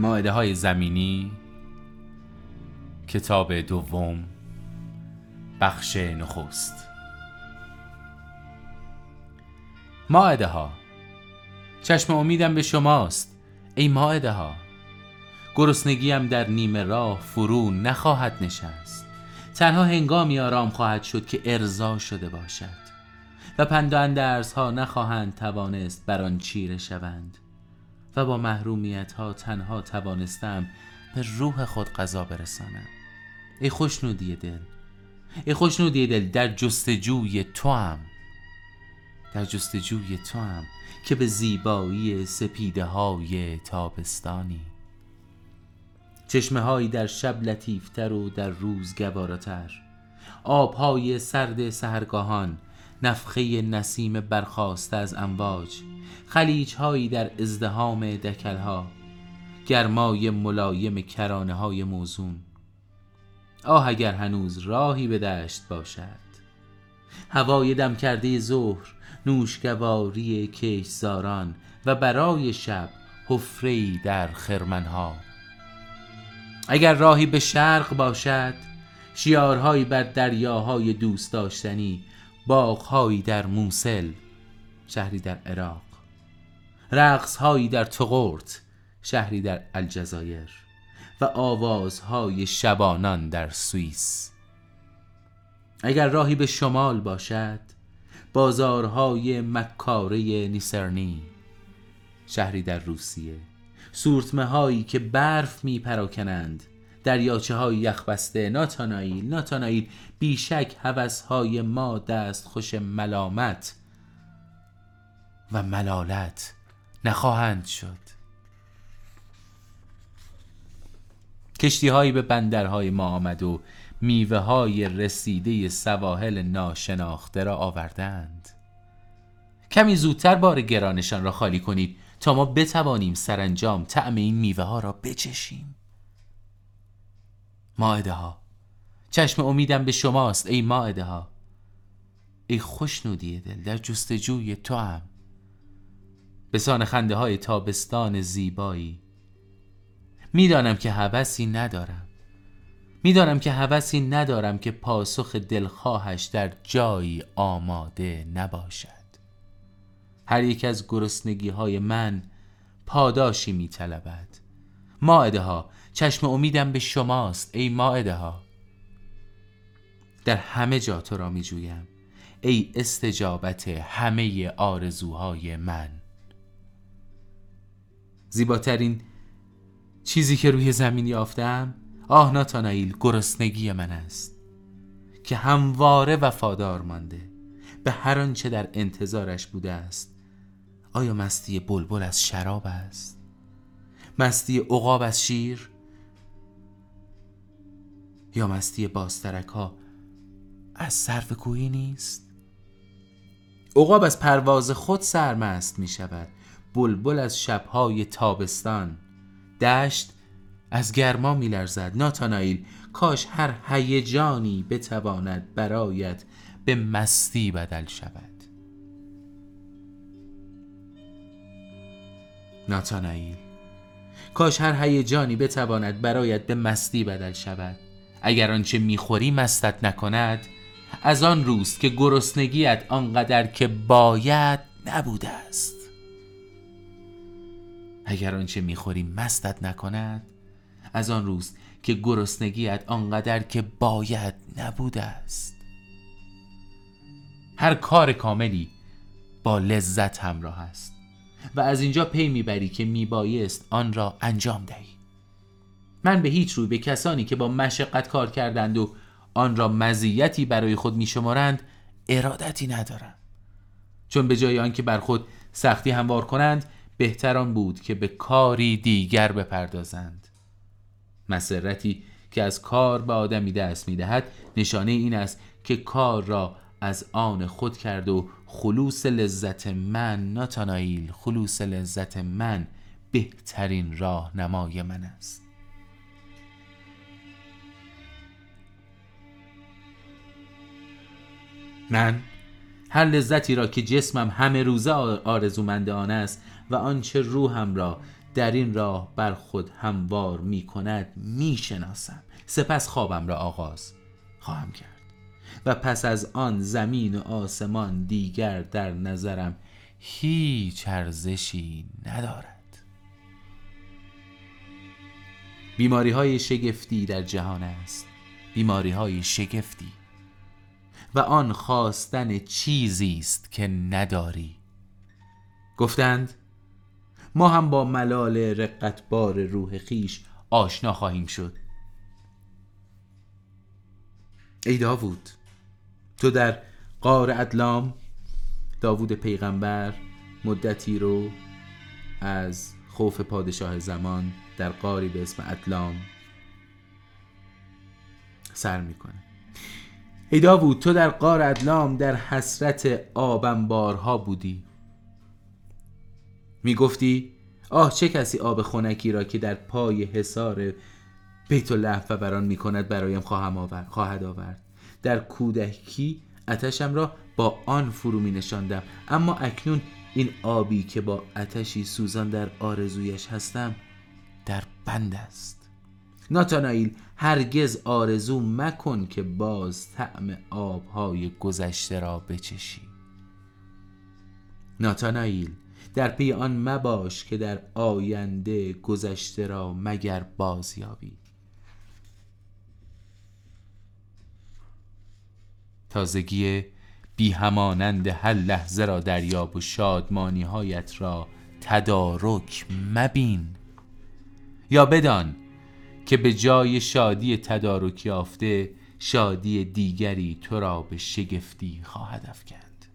ماعده های زمینی. کتاب دوم بخش نخست. ماعده ها چشم امیدم به شماست ای ماعده ها گرسنگیم در نیمه راه فرو نخواهد نشست. تنها هنگامی آرام خواهد شد که ارضا شده باشد. و پند و ها نخواهند توانست بر آن چیره شوند. و با محرومیت ها تنها توانستم به روح خود غذا برسانم. ای خوشنودی دل ای خوشنودی دل در جستجوی تو هم در جستجوی تو هم که به زیبایی سپیده های تابستانی. چشمه هایی در شب لطیفتر و در روز گواراتر. آبهای سرد سهرگاهان نفخه نسیم برخواسته از امواج خلیج هایی در ازدهام دکلها گرمای ملایم کرانه های موزون. آه اگر هنوز راهی به دشت باشد. هوای دم کرده ظهر نوشگواری کشزاران و برای شب حفره در خرمنها. اگر راهی به شرق باشد شیارهایی بر دریاهای دوست داشتنی باغهایی در موسل شهری در عراق. رقصهایی در تغورت شهری در الجزایر. و آوازهای شبانان در سوئیس. اگر راهی به شمال باشد بازارهای مکاره نیسرنی شهری در روسیه. سورتمه هایی که برف می پراکنند دریاچه های یخبسته ناتانایل ناتانایل بیشک هوس های ما دست خوش ملامت و ملالت نخواهند شد. کشتی هایی به بندرهای ما آمد و میوه های رسیده سواحل ناشناخته را آوردند. کمی زودتر بار گرانشان را خالی کنید تا ما بتوانیم سرانجام طعم این میوه ها را بچشیم. ماعده ها چشم امیدم به شماست ای ماعده ها ای خوشنودی دل در جستجوی تو هم به سان خنده های تابستان زیبایی. می‌دانم که هوسی ندارم. می‌دانم که هوسی ندارم که پاسخ دلخواهش در جایی آماده نباشد. هر یک از گرسنگی های من پاداشی میطلبد. ماعده ها چشم امیدم به شماست ای ماعده ها در همه جا تو را می جویم ای استجابت همه آرزوهای من. زیباترین چیزی که روی زمین یافتم آه ناتانائیل گرسنگی من است. که همواره وفادار مانده به هر آنچه در انتظارش بوده است. آیا مستی بلبل از شراب است؟ مستی عقاب از شیر؟ یا مستی باسترک ها از صرف کوهی نیست؟ عقاب از پرواز خود سرمست می شود بلبل از شبهای تابستان. دشت از گرما می لرزد ناتانائیل کاش هر هیجانی بتواند برایت به مستی بدل شود. ناتانائیل کاش هر هیجانی بتواند برایت به مستی بدل شود. اگر آنچه می‌خوری مستت نکند از آن روست که گرسنگیت آنقدر که باید نبوده است. اگر آنچه می‌خوری مستت نکند از آن روست که گرسنگیت آنقدر که باید نبوده است. هر کار کاملی با لذت همراه است و از اینجا پی می‌بری که میبایست آن را انجام دهی. من به هیچ روی به کسانی که با مشقت کار کردند و آن را مزیتی برای خود میشمارند ارادتی ندارم. چون به جای آنکه بر خود سختی هموار کنند بهتران بود که به کاری دیگر بپردازند. مسرتی که از کار به آدمی دست می‌دهد نشانه این است که کار را از آن خود کرد و خلوص لذت من ناتانائیل خلوص لذت من بهترین راه نمای من است. من. هر لذتی را که جسمم همه روزه آرزومند آن است و آنچه روحم را در این راه بر خود هموار می کند می شناسم. سپس خوابم را آغاز خواهم کرد. و پس از آن زمین و آسمان دیگر در نظرم هیچ ارزشی ندارد. بیماری های شگفتی در جهان است. بیماری های شگفتی. و آن خواستن چیزی است که نداری. گفتند ما هم با ملال رقتبار روح خیش آشنا خواهیم شد. ای داوود تو در قار ادلام داوود پیغمبر مدتی رو از خوف پادشاه زمان در قاری به اسم ادلام سر می‌کنه. ای داوود تو در قار ادلام در حسرت آبنبارها بودی. می‌گفتی آه چه کسی آب خونکی را که در پای حصار بیت الله و بران می کند برایم خواهم آورد خواهد آورد؟ در کودکی اتشم را با آن فرو می نشاندم اما اکنون این آبی که با اتشی سوزان در آرزویش هستم در بند است. ناتانائیل هرگز آرزو مکن که باز طعم آبهای گذشته را بچشی. ناتانائیل در پی آن مباش که در آینده گذشته را مگر بازیابی. تازگی بی همانند هر لحظه را دریاب و شادمانی هایت را تدارک مبین. یا بدان که به جای شادی تدارک یافته شادی دیگری تو را به شگفتی خواهد افکند.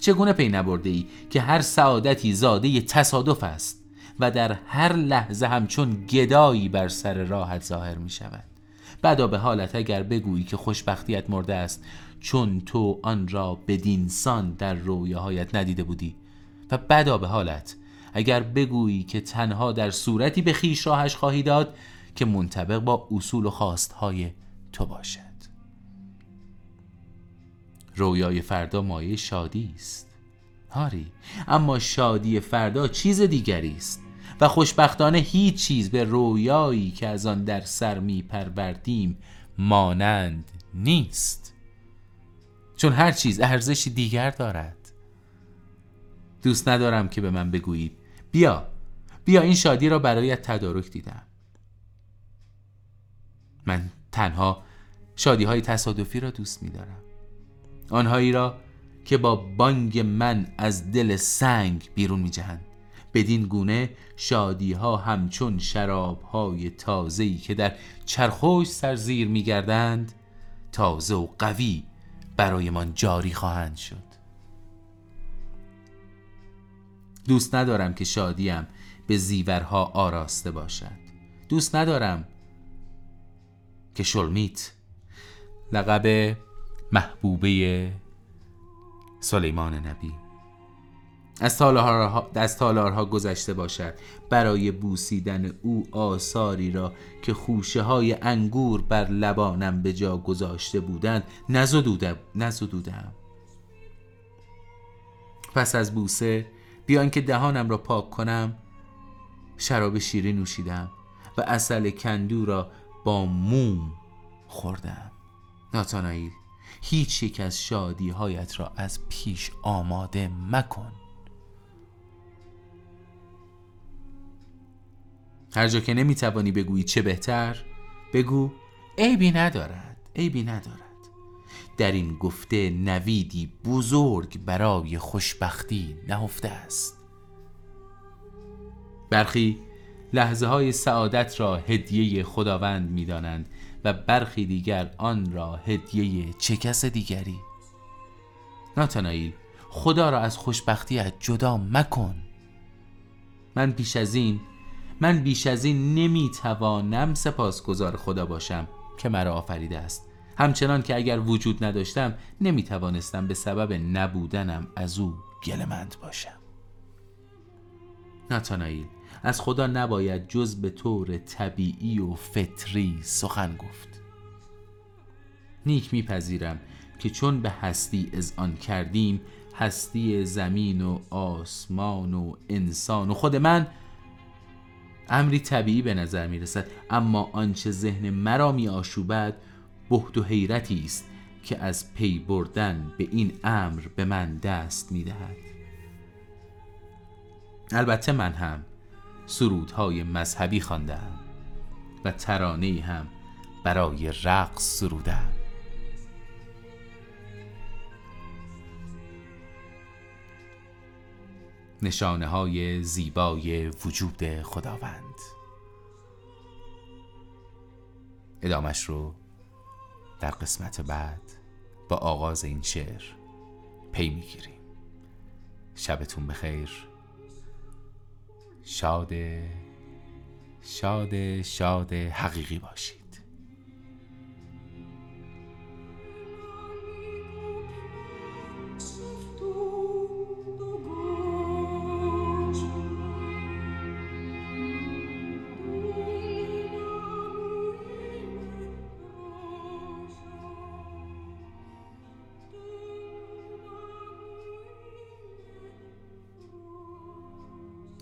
چگونه پی نبرده ای که هر سعادتی زاده تصادف است و در هر لحظه همچون گدایی بر سر راحت ظاهر می شود بدا به حالت اگر بگویی که خوشبختیت مرده است چون تو آن را بدینسان در رویاهایت ندیده بودی. و بدا به حالت اگر بگویی که تنها در صورتی به خیش راهش خواهی داد که منطبق با اصول و خواستهای تو باشد. رویای فردا مایه شادی است. هاری اما شادی فردا چیز دیگری است. و خوشبختانه هیچ چیز به رویایی که از آن در سر می پروردیم مانند نیست. چون هر چیز ارزشی دیگر دارد. دوست ندارم که به من بگویید بیا بیا این شادی را برایت تدارک دیدم. من تنها شادی های تصادفی را دوست می دارم آنهایی را که با بانگ من از دل سنگ بیرون می جهند بدین گونه شادی ها همچون شراب های تازه‌ای که در چرخوش سرزیر می گردند تازه و قوی برایمان جاری خواهند شد. دوست ندارم که شادیم به زیورها آراسته باشد. دوست ندارم که شلمیت لقب محبوبه سلیمان نبی. از تالارها, از تالارها گذشته باشد. برای بوسیدن او آثاری را که خوشه های انگور بر لبانم به جا گذاشته بودند نزدودم پس از بوسه بیان که دهانم را پاک کنم شراب شیری نوشیدم و اصل کندو را با موم خوردم. ناتانایل هیچ یک از شادی هایت را از پیش آماده مکن. هر جا که نمی‌توانی بگویی چه بهتر بگو عیبی ندارد عیبی ندارد. در این گفته نویدی بزرگ برای خوشبختی نهفته است. برخی لحظه های سعادت را هدیه خداوند می دانند و برخی دیگر آن را هدیه چه کس دیگری. ناتانائیل خدا را از خوشبختیت جدا مکن. من بیش از این من بیش از این نمی‌توانم سپاسگزار خدا باشم که مرا آفریده است. همچنان که اگر وجود نداشتم نمی‌توانستم به سبب نبودنم از او گلمند باشم. ناتانائیل از خدا نباید جز به طور طبیعی و فطری سخن گفت. نیک میپذیرم که چون به هستی از آن کردیم هستی زمین و آسمان و انسان و خود من امری طبیعی به نظر می رسد اما آنچه ذهن مرا می آشوبد بهد و حیرتی است که از پی بردن به این امر به من دست می دهد البته من هم سرودهای مذهبی خواندم و ترانه هم برای رقص سرودم نشانه های زیبای وجود خداوند. ادامش رو در قسمت بعد با آغاز این شعر پی می‌گیریم. شبتون بخیر. شاد شاد شاد حقیقی باشید.